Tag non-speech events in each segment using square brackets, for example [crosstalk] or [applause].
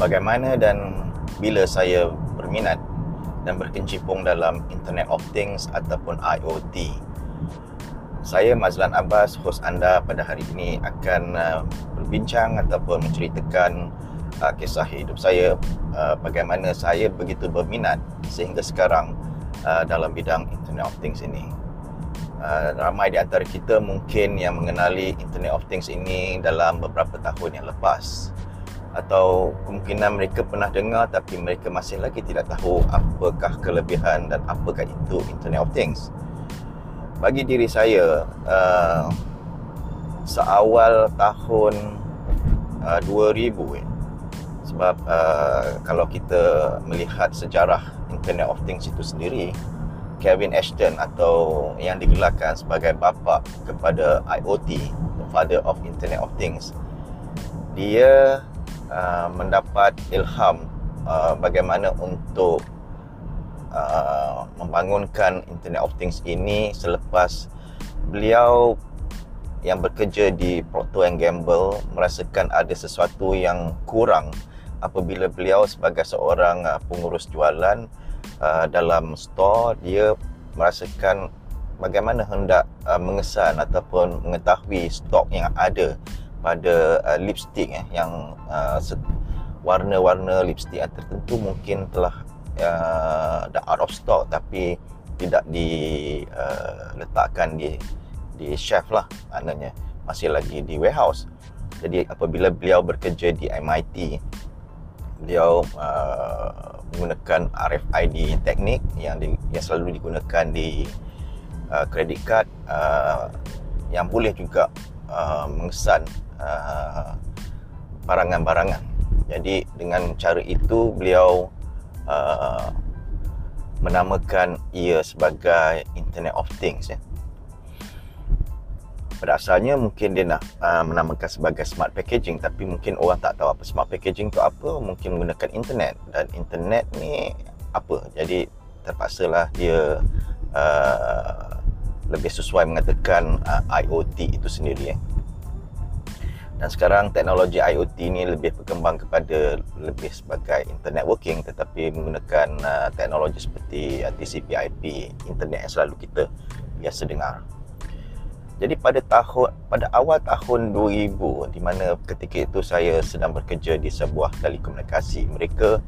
bagaimana dan bila saya berminat dan berkecimpung dalam Internet of Things ataupun IoT. Saya Mazlan Abbas, hos anda pada hari ini akan uh, berbincang ataupun menceritakan uh, kisah hidup saya uh, bagaimana saya begitu berminat sehingga sekarang uh, dalam bidang Internet of Things ini. Uh, ramai di antara kita mungkin yang mengenali Internet of Things ini dalam beberapa tahun yang lepas atau kemungkinan mereka pernah dengar tapi mereka masih lagi tidak tahu apakah kelebihan dan apakah itu Internet of Things. Bagi diri saya, uh, seawal tahun uh, 2000 eh, sebab uh, kalau kita melihat sejarah Internet of Things itu sendiri, Kevin Ashton atau yang digelarkan sebagai bapa kepada IoT, the father of Internet of Things, dia Uh, mendapat ilham uh, bagaimana untuk uh, membangunkan Internet of Things ini selepas beliau yang bekerja di Procter Gamble merasakan ada sesuatu yang kurang apabila beliau sebagai seorang uh, pengurus jualan uh, dalam store dia merasakan bagaimana hendak uh, mengesan ataupun mengetahui stok yang ada pada uh, lipstick eh, yang uh, warna-warna lipstick yang tertentu mungkin telah uh, dah out of stock tapi tidak diletakkan uh, di di shelf lah maknanya. Masih lagi di warehouse. Jadi apabila beliau bekerja di MIT beliau uh, menggunakan RFID teknik yang di, yang selalu digunakan di uh, credit card uh, yang boleh juga uh, mengesan uh, barangan-barangan. Jadi dengan cara itu beliau uh, menamakan ia sebagai Internet of Things ya. Pada asalnya mungkin dia nak uh, menamakan sebagai smart packaging tapi mungkin orang tak tahu apa smart packaging tu apa, mungkin menggunakan internet dan internet ni apa. Jadi terpaksalah dia uh, lebih sesuai mengatakan uh, IoT itu sendiri ya dan sekarang teknologi IoT ni lebih berkembang kepada lebih sebagai internet working tetapi menggunakan uh, teknologi seperti uh, TCP/IP internet yang selalu kita biasa dengar. Jadi pada tahun pada awal tahun 2000 di mana ketika itu saya sedang bekerja di sebuah telekomunikasi mereka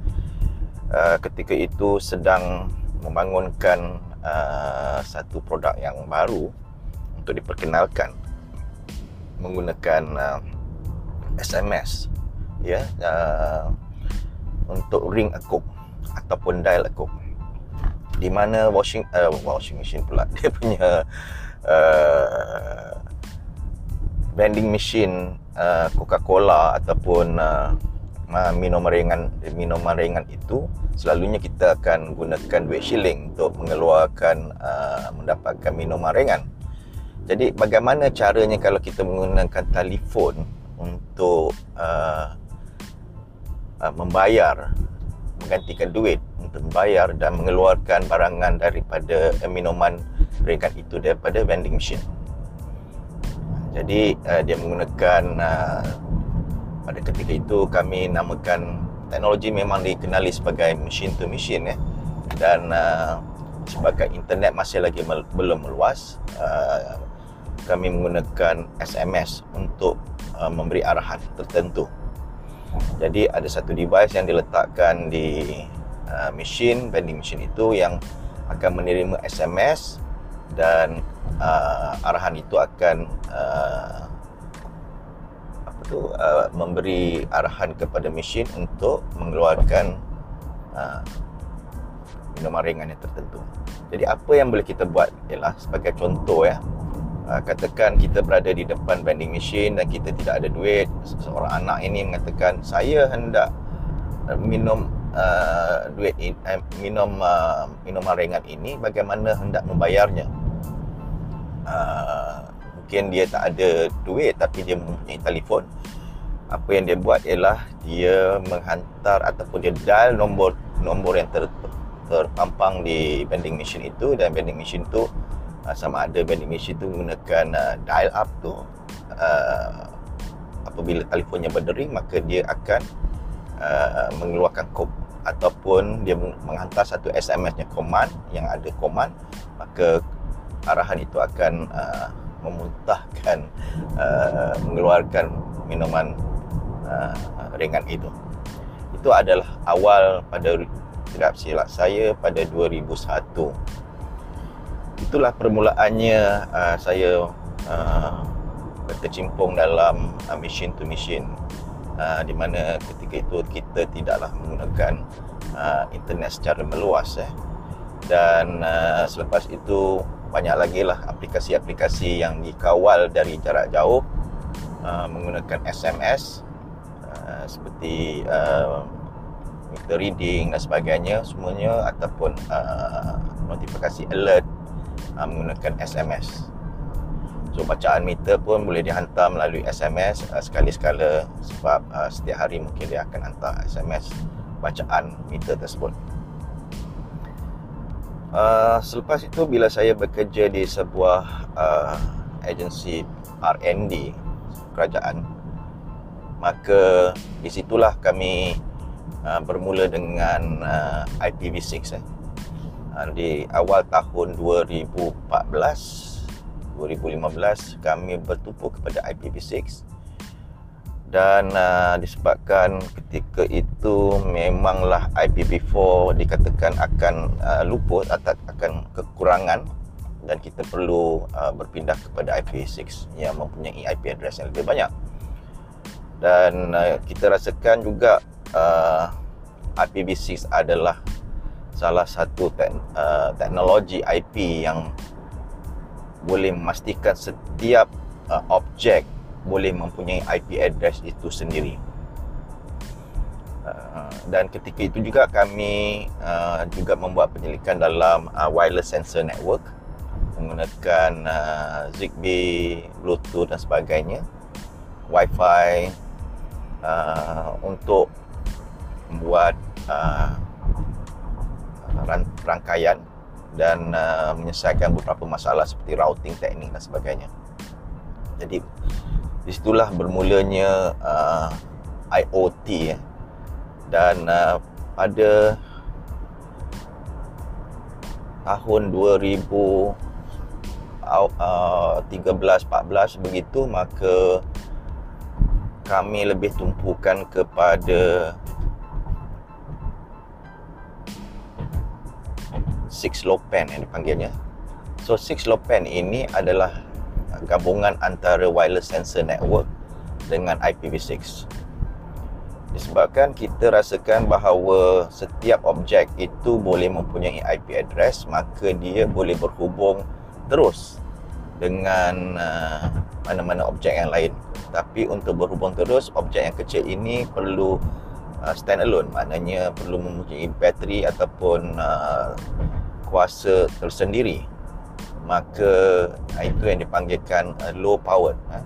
uh, ketika itu sedang membangunkan uh, satu produk yang baru untuk diperkenalkan menggunakan uh, SMS ya uh, untuk ring a cook ataupun dial a cook di mana washing uh, washing machine pula [laughs] dia punya uh, vending machine uh, Coca-Cola ataupun uh, minuman ringan minuman ringan itu selalunya kita akan gunakan duit shilling untuk mengeluarkan uh, mendapatkan minuman ringan. Jadi bagaimana caranya kalau kita menggunakan telefon untuk uh, uh, membayar menggantikan duit untuk membayar dan mengeluarkan barangan daripada uh, minuman ringan itu daripada vending machine. Jadi uh, dia menggunakan uh, pada ketika itu kami namakan teknologi memang dikenali sebagai machine to machine ya. Dan uh, sebagai internet masih lagi mel- belum meluas uh, kami menggunakan SMS untuk uh, memberi arahan tertentu. Jadi ada satu device yang diletakkan di uh, machine vending machine itu yang akan menerima SMS dan uh, arahan itu akan uh, apa tu uh, memberi arahan kepada mesin untuk mengeluarkan uh, minuman ringan yang tertentu. Jadi apa yang boleh kita buat ialah sebagai contoh ya uh, katakan kita berada di depan vending machine dan kita tidak ada duit seorang anak ini mengatakan saya hendak uh, minum uh, duit in, uh, minum uh, minuman ringan ini bagaimana hendak membayarnya? Uh, mungkin dia tak ada duit tapi dia mempunyai telefon. Apa yang dia buat ialah dia menghantar ataupun dia dial nombor nombor yang ter, terpampang di vending machine itu dan vending machine itu uh, sama ada vending machine tu menggunakan uh, dial up tu. Uh, apabila telefonnya berdering maka dia akan uh, mengeluarkan kod ataupun dia menghantar satu SMS-nya command yang ada command maka arahan itu akan uh, memuntahkan uh, mengeluarkan minuman uh, ringan itu. Itu adalah awal pada tidak silap saya pada 2001 itulah permulaannya uh, saya uh, berkecimpung dalam uh, mission to mission uh, di mana ketika itu kita tidaklah menggunakan uh, internet secara meluas eh. dan uh, selepas itu banyak lagi lah aplikasi-aplikasi yang dikawal dari jarak jauh uh, menggunakan SMS uh, seperti uh, meter reading dan sebagainya semuanya ataupun uh, notifikasi alert uh, menggunakan SMS So bacaan meter pun boleh dihantar melalui SMS uh, sekali sekala sebab uh, setiap hari mungkin dia akan hantar SMS bacaan meter tersebut. Uh, selepas itu bila saya bekerja di sebuah uh, agensi R&D kerajaan maka di situlah kami uh, bermula dengan uh, IPv6 eh. Di awal tahun 2014 2015 kami bertumpu kepada IPv6 dan uh, disebabkan ketika itu memanglah IPv4 dikatakan akan uh, luput atau akan kekurangan dan kita perlu uh, berpindah kepada IPv6 yang mempunyai IP address yang lebih banyak. Dan uh, kita rasakan juga uh, IPv6 adalah salah satu te- uh, teknologi IP yang boleh memastikan setiap uh, objek boleh mempunyai IP address itu sendiri. Uh, dan ketika itu juga kami uh, juga membuat penyelidikan dalam uh, wireless sensor network menggunakan uh, Zigbee, Bluetooth dan sebagainya, Wi-Fi uh, untuk membuat uh, rangkaian dan uh, menyelesaikan beberapa masalah seperti routing teknik dan sebagainya. Jadi disitulah bermulanya uh, IoT ya. Dan uh, pada tahun 2000 uh, 13 14 begitu maka kami lebih tumpukan kepada Six Lopan yang dipanggilnya. So Six Lopan ini adalah gabungan antara wireless sensor network dengan IPv6. Disebabkan kita rasakan bahawa setiap objek itu boleh mempunyai IP address, maka dia boleh berhubung terus dengan uh, mana-mana objek yang lain. Tapi untuk berhubung terus, objek yang kecil ini perlu uh, stand alone, maknanya perlu mempunyai bateri ataupun uh, kuasa tersendiri. Maka uh, itu yang dipanggilkan uh, low power uh.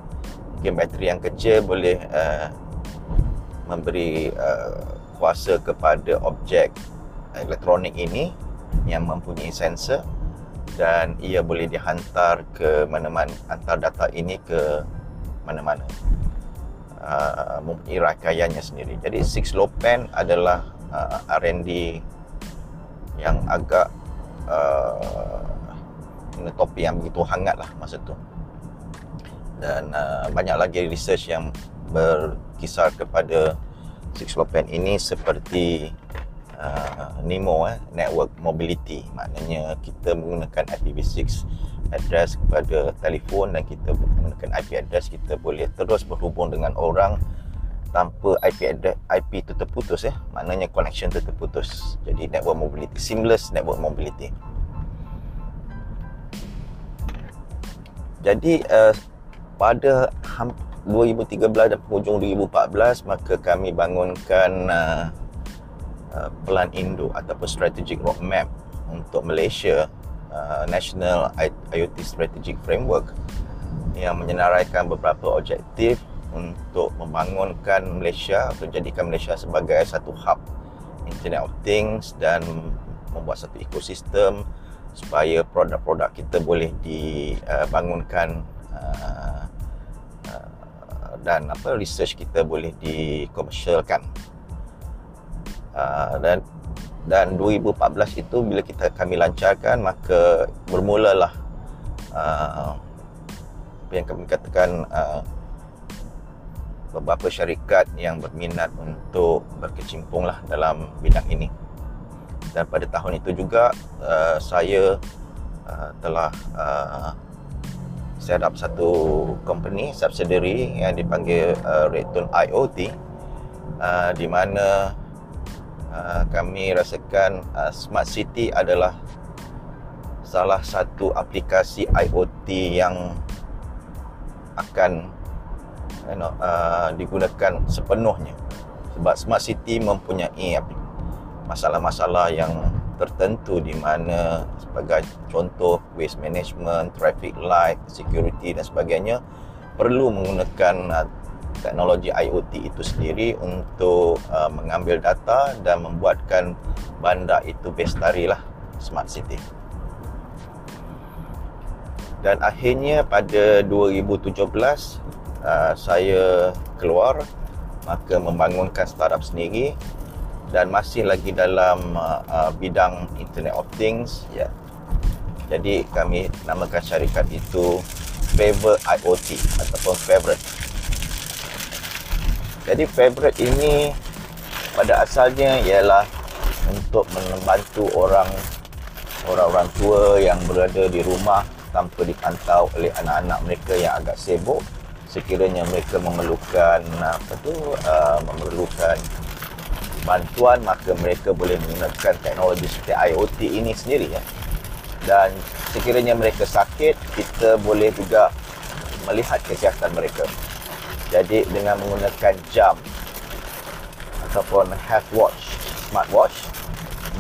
mungkin bateri yang kecil boleh uh, memberi uh, kuasa kepada objek elektronik ini yang mempunyai sensor dan ia boleh dihantar ke mana-mana hantar data ini ke mana-mana. Mempunyai rangkaiannya sendiri. Jadi 6 low pen adalah uh, R&D yang agak uh, topik yang begitu hangat lah masa tu. Dan uh, banyak lagi research yang berkisar kepada Six Lopan ini seperti uh, NEMO eh, Network Mobility. Maknanya kita menggunakan IPv6 address kepada telefon dan kita menggunakan IP address kita boleh terus berhubung dengan orang tanpa IP address IP itu terputus ya maknanya connection itu terputus. Jadi network mobility seamless network mobility. Jadi uh, pada 2013 dan penghujung 2014 maka kami bangunkan uh, uh, plan Indo ataupun strategic roadmap untuk Malaysia uh, National IoT Strategic Framework yang menyenaraikan beberapa objektif untuk membangunkan Malaysia atau jadikan Malaysia sebagai satu hub Internet of Things dan membuat satu ekosistem supaya produk-produk kita boleh dibangunkan uh, dan apa research kita boleh dikomersialkan. uh, dan dan 2014 itu bila kita kami lancarkan maka bermulalah uh, apa yang kami katakan uh, beberapa syarikat yang berminat untuk berkecimpung lah dalam bidang ini. Dan pada tahun itu juga uh, saya uh, telah uh, set up satu company subsidiary yang dipanggil uh, Redtone IoT uh, di mana uh, kami rasakan uh, smart city adalah salah satu aplikasi IoT yang akan you know, uh, digunakan sepenuhnya sebab smart city mempunyai masalah-masalah yang tertentu di mana sebagai contoh waste management, traffic light, security dan sebagainya perlu menggunakan uh, teknologi IoT itu sendiri untuk uh, mengambil data dan membuatkan bandar itu bestari lah smart city. Dan akhirnya pada 2017 uh, saya keluar maka membangunkan startup sendiri dan masih lagi dalam uh, uh, bidang Internet of Things ya. Jadi kami namakan syarikat itu Favor IoT ataupun Favorite. Jadi Favorite ini pada asalnya ialah untuk membantu orang orang-orang tua yang berada di rumah tanpa dipantau oleh anak-anak mereka yang agak sibuk sekiranya mereka memerlukan apa tu uh, memerlukan bantuan maka mereka boleh menggunakan teknologi seperti IoT ini sendiri ya. Dan sekiranya mereka sakit, kita boleh juga melihat kesihatan mereka. Jadi dengan menggunakan jam ataupun health watch, smart watch,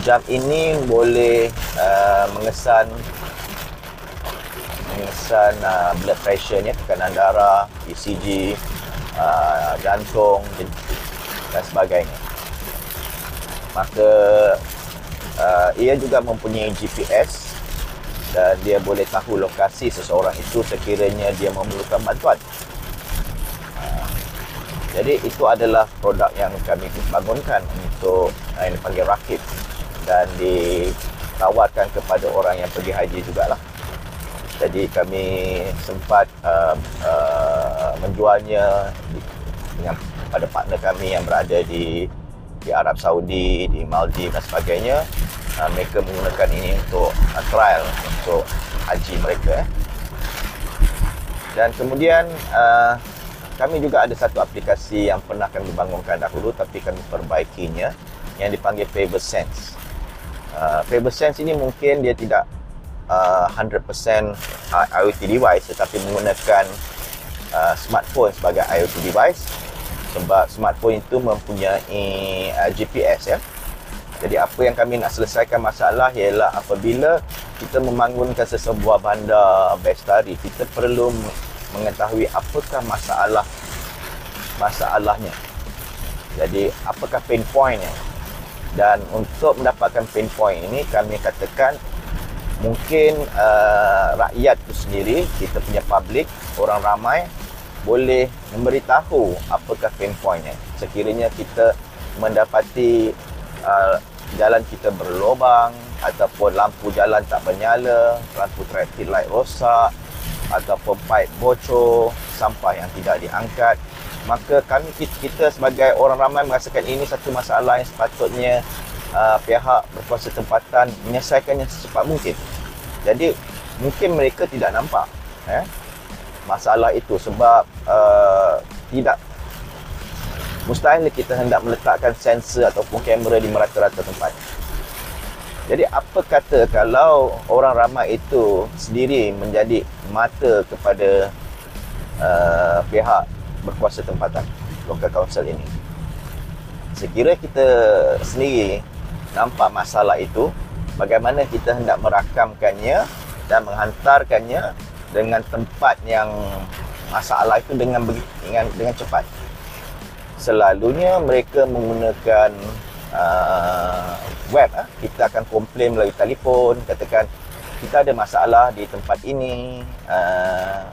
jam ini boleh uh, mengesan mengesan uh, blood pressure ni, tekanan darah, ECG, uh, jantung dan sebagainya maka uh, ia juga mempunyai GPS dan dia boleh tahu lokasi seseorang itu sekiranya dia memerlukan bantuan. Uh, jadi itu adalah produk yang kami bangunkan untuk uh, yang dipanggil Rakit dan ditawarkan kepada orang yang pergi haji jugalah. Jadi kami sempat uh, uh, menjualnya dengan pada partner kami yang berada di di Arab Saudi, di Maldives dan sebagainya. Uh, mereka menggunakan ini untuk uh, trial untuk haji mereka. Dan kemudian uh, kami juga ada satu aplikasi yang pernah kami bangunkan dahulu tapi kami perbaikinya yang dipanggil Favor Sense. Uh, Favor Sense ini mungkin dia tidak uh, 100% IoT device tetapi menggunakan uh, smartphone sebagai IoT device sebab smartphone itu mempunyai uh, GPS ya. Jadi apa yang kami nak selesaikan masalah ialah apabila kita membangunkan sesebuah bandar bestari, kita perlu mengetahui apakah masalah masalahnya. Jadi apakah pain pointnya? Dan untuk mendapatkan pain point ini kami katakan mungkin uh, rakyat itu sendiri, kita punya public, orang ramai boleh memberitahu apakah pain pointnya sekiranya kita mendapati uh, jalan kita berlubang ataupun lampu jalan tak menyala lampu traffic light rosak ataupun pipe bocor sampah yang tidak diangkat maka kami kita sebagai orang ramai merasakan ini satu masalah yang sepatutnya uh, pihak berkuasa tempatan menyelesaikannya secepat mungkin jadi mungkin mereka tidak nampak eh masalah itu sebab uh, tidak mustahil kita hendak meletakkan sensor ataupun kamera di merata-rata tempat. Jadi apa kata kalau orang ramai itu sendiri menjadi mata kepada uh, pihak berkuasa tempatan local council ini. Sekira kita sendiri nampak masalah itu, bagaimana kita hendak merakamkannya dan menghantarkannya dengan tempat yang masalah itu dengan dengan dengan cepat. Selalunya mereka menggunakan uh, web uh. kita akan komplain melalui telefon katakan kita ada masalah di tempat ini uh,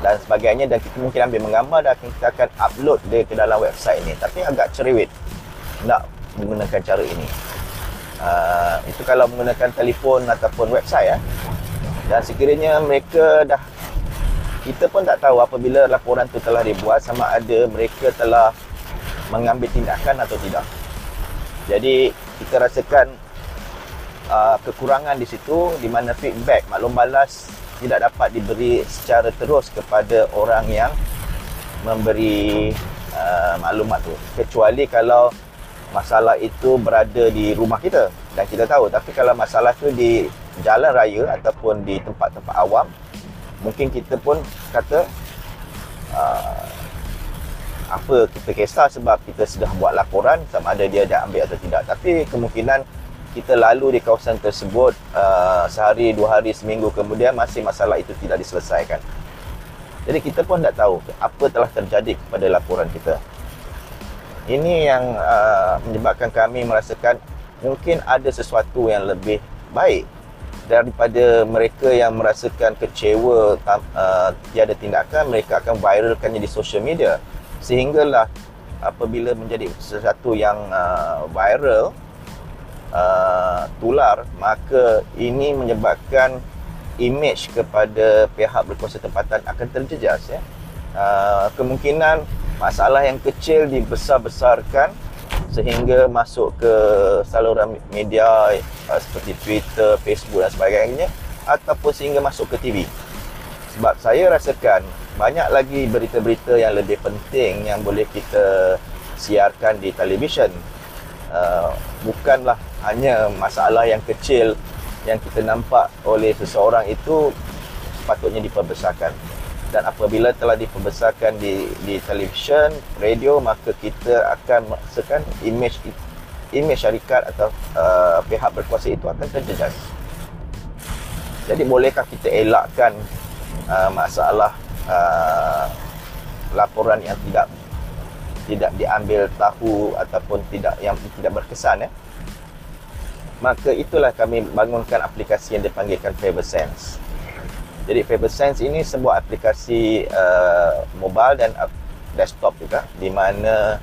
dan sebagainya dan kita mungkin ambil menggambar dan kita akan upload dia ke dalam website ini tapi agak cerewet nak menggunakan cara ini. Uh, itu kalau menggunakan telefon ataupun website ya. Dan sekiranya mereka dah kita pun tak tahu apabila laporan itu telah dibuat sama ada mereka telah mengambil tindakan atau tidak. Jadi kita rasakan uh, kekurangan di situ di mana feedback maklum balas tidak dapat diberi secara terus kepada orang yang memberi uh, maklumat tu kecuali kalau masalah itu berada di rumah kita dan kita tahu tapi kalau masalah tu di jalan raya ataupun di tempat-tempat awam mungkin kita pun kata uh, apa kita kisah sebab kita sudah buat laporan sama ada dia dah ambil atau tidak tapi kemungkinan kita lalu di kawasan tersebut uh, sehari, dua hari, seminggu kemudian masih masalah itu tidak diselesaikan. Jadi kita pun tak tahu apa telah terjadi kepada laporan kita. Ini yang uh, menyebabkan kami merasakan mungkin ada sesuatu yang lebih baik daripada mereka yang merasakan kecewa uh, tiada tindakan mereka akan viralkannya di social media sehinggalah apabila menjadi sesuatu yang uh, viral uh, tular maka ini menyebabkan image kepada pihak berkuasa tempatan akan terjejas ya. Uh, kemungkinan masalah yang kecil dibesar-besarkan sehingga masuk ke saluran media uh, seperti Twitter, Facebook dan sebagainya ataupun sehingga masuk ke TV. Sebab saya rasakan banyak lagi berita-berita yang lebih penting yang boleh kita siarkan di televisyen. Uh, bukanlah hanya masalah yang kecil yang kita nampak oleh seseorang itu sepatutnya diperbesarkan dan apabila telah diperbesarkan di di televisyen, radio maka kita akan merasakan image image syarikat atau uh, pihak berkuasa itu akan terjejas. Jadi bolehkah kita elakkan uh, masalah uh, laporan yang tidak tidak diambil tahu ataupun tidak yang tidak berkesan ya? maka itulah kami bangunkan aplikasi yang dipanggilkan Favor Sense. Jadi Favor Sense ini sebuah aplikasi uh, mobile dan desktop juga di mana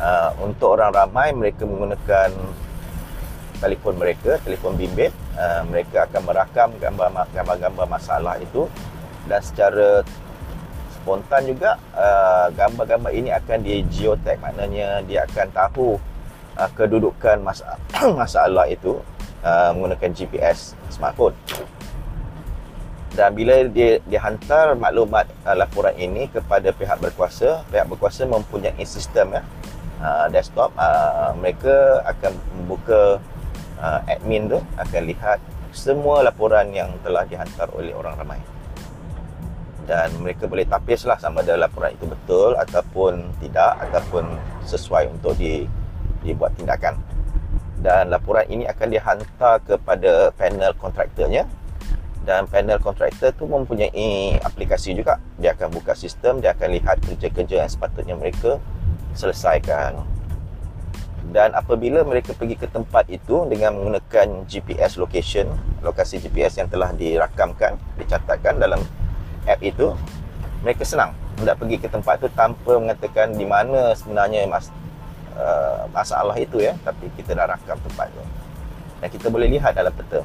uh, untuk orang ramai mereka menggunakan telefon mereka, telefon bimbit, uh, mereka akan merakam gambar-gambar masalah itu dan secara spontan juga uh, gambar-gambar ini akan di geotag maknanya dia akan tahu uh, kedudukan masalah, [clears throat] masalah itu uh, menggunakan GPS smartphone. Dan bila dia dihantar maklumat uh, laporan ini kepada pihak berkuasa, pihak berkuasa mempunyai sistem ya, uh, desktop, uh, mereka akan membuka uh, admin tu akan lihat semua laporan yang telah dihantar oleh orang ramai. Dan mereka boleh tapislah sama ada laporan itu betul ataupun tidak ataupun sesuai untuk di dibuat tindakan dan laporan ini akan dihantar kepada panel kontraktornya dan panel kontraktor tu mempunyai aplikasi juga. Dia akan buka sistem dia akan lihat kerja-kerja yang sepatutnya mereka selesaikan. Dan apabila mereka pergi ke tempat itu dengan menggunakan GPS location lokasi GPS yang telah dirakamkan dicatatkan dalam app itu mereka senang hendak pergi ke tempat itu tanpa mengatakan di mana sebenarnya mas, Uh, masalah itu ya tapi kita dah rakam tempat tu dan kita boleh lihat dalam peta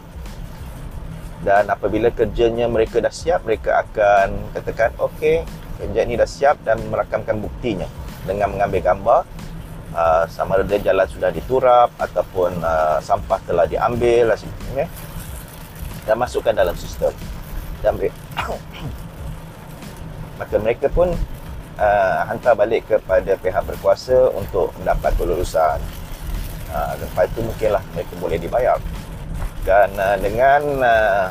dan apabila kerjanya mereka dah siap mereka akan katakan okey kerja ni dah siap dan merakamkan buktinya dengan mengambil gambar uh, sama ada jalan sudah diturap ataupun uh, sampah telah diambil dan sebagainya dan masukkan dalam sistem dan [coughs] maka mereka pun uh, hantar balik kepada pihak berkuasa untuk mendapat kelulusan. Uh, lepas itu mungkinlah mereka boleh dibayar. Dan uh, dengan uh,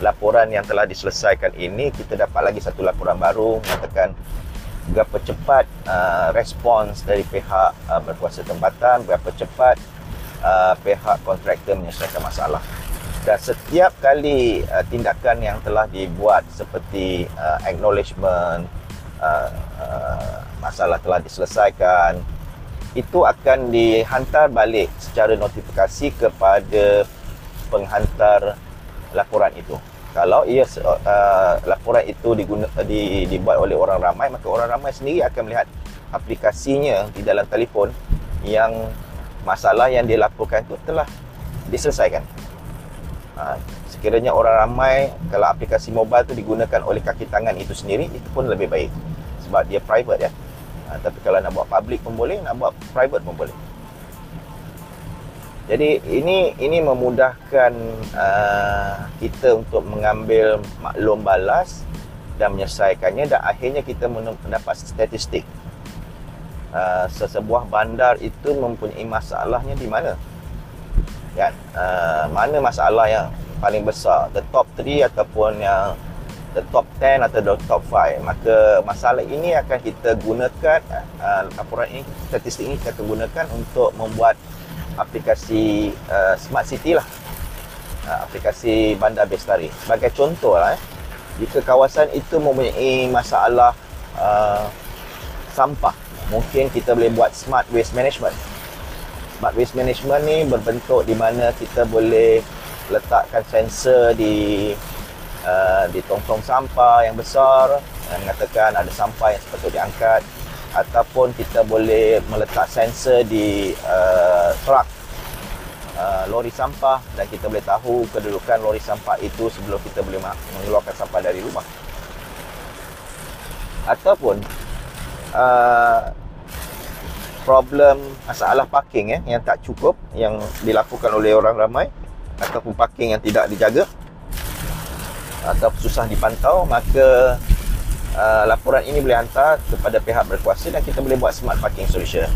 laporan yang telah diselesaikan ini, kita dapat lagi satu laporan baru mengatakan berapa cepat uh, respons dari pihak uh, berkuasa tempatan, berapa cepat uh, pihak kontraktor menyelesaikan masalah. Dan setiap kali uh, tindakan yang telah dibuat seperti uh, acknowledgement, Uh, uh, masalah telah diselesaikan itu akan dihantar balik secara notifikasi kepada penghantar laporan itu kalau ia uh, laporan itu diguna, di, dibuat oleh orang ramai maka orang ramai sendiri akan melihat aplikasinya di dalam telefon yang masalah yang dia laporkan tu telah diselesaikan. Ha, sekiranya orang ramai kalau aplikasi mobile tu digunakan oleh kaki tangan itu sendiri itu pun lebih baik sebab dia private ya. Ha, tapi kalau nak buat public pun boleh, nak buat private pun boleh. Jadi ini ini memudahkan uh, kita untuk mengambil maklum balas dan menyelesaikannya dan akhirnya kita mendapat statistik. Uh, sesebuah bandar itu mempunyai masalahnya di mana? Kan? Uh, mana masalah yang paling besar? The top 3 ataupun yang the top 10 atau the top 5 maka masalah ini akan kita gunakan uh, laporan ini statistik ini kita akan gunakan untuk membuat aplikasi uh, smart city lah. Uh, aplikasi bandar bestari sebagai contoh lah eh, jika kawasan itu mempunyai masalah uh, sampah mungkin kita boleh buat smart waste management. Smart waste management ni berbentuk di mana kita boleh letakkan sensor di uh, di tong-tong sampah yang besar yang mengatakan ada sampah yang sepatutnya diangkat ataupun kita boleh meletak sensor di uh, truck uh, lori sampah dan kita boleh tahu kedudukan lori sampah itu sebelum kita boleh mengeluarkan sampah dari rumah. Ataupun uh, problem masalah parking eh, yang tak cukup yang dilakukan oleh orang ramai ataupun parking yang tidak dijaga atau susah dipantau maka uh, laporan ini boleh hantar kepada pihak berkuasa dan kita boleh buat smart parking solution.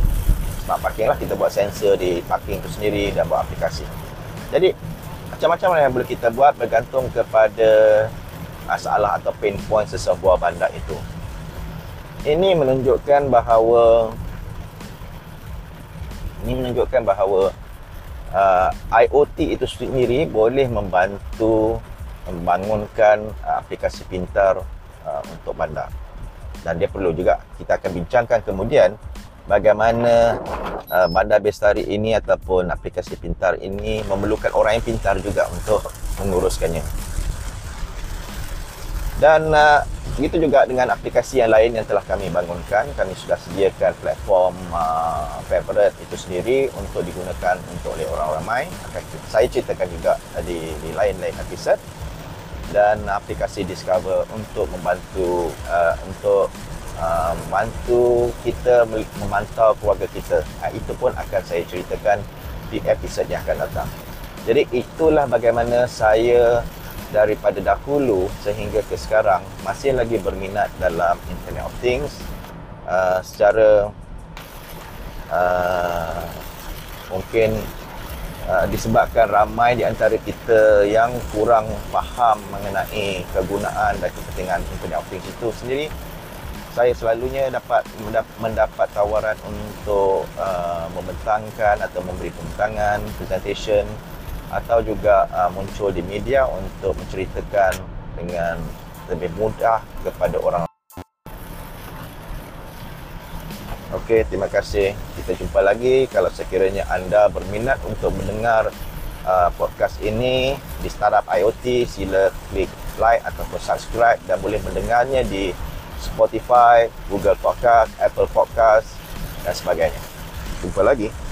Smart parking lah kita buat sensor di parking itu sendiri dan buat aplikasi. Jadi macam-macam yang boleh kita buat bergantung kepada masalah atau pain point sesebuah bandar itu. Ini menunjukkan bahawa ini menunjukkan bahawa uh, IoT itu sendiri boleh membantu membangunkan uh, aplikasi pintar uh, untuk bandar. Dan dia perlu juga kita akan bincangkan kemudian bagaimana uh, bandar bestari ini ataupun aplikasi pintar ini memerlukan orang yang pintar juga untuk menguruskannya. Dan uh, begitu juga dengan aplikasi yang lain yang telah kami bangunkan kami sudah sediakan platform uh, favorite itu sendiri untuk digunakan untuk oleh orang ramai. Akan saya ceritakan juga di, di lain-lain episode dan aplikasi Discover untuk membantu uh, untuk uh, membantu kita memantau keluarga kita. Uh, itu pun akan saya ceritakan di episod yang akan datang. Jadi itulah bagaimana saya daripada dahulu sehingga ke sekarang masih lagi berminat dalam Internet of Things uh, secara uh, mungkin Uh, disebabkan ramai di antara kita yang kurang faham mengenai kegunaan dan kepentingan internet of things itu sendiri saya selalunya dapat mendapat tawaran untuk uh, membentangkan atau memberi pembentangan presentation atau juga uh, muncul di media untuk menceritakan dengan lebih mudah kepada orang Okey, terima kasih. Kita jumpa lagi kalau sekiranya anda berminat untuk mendengar uh, podcast ini di Startup IoT, sila klik like ataupun subscribe dan boleh mendengarnya di Spotify, Google Podcast, Apple Podcast dan sebagainya. Jumpa lagi.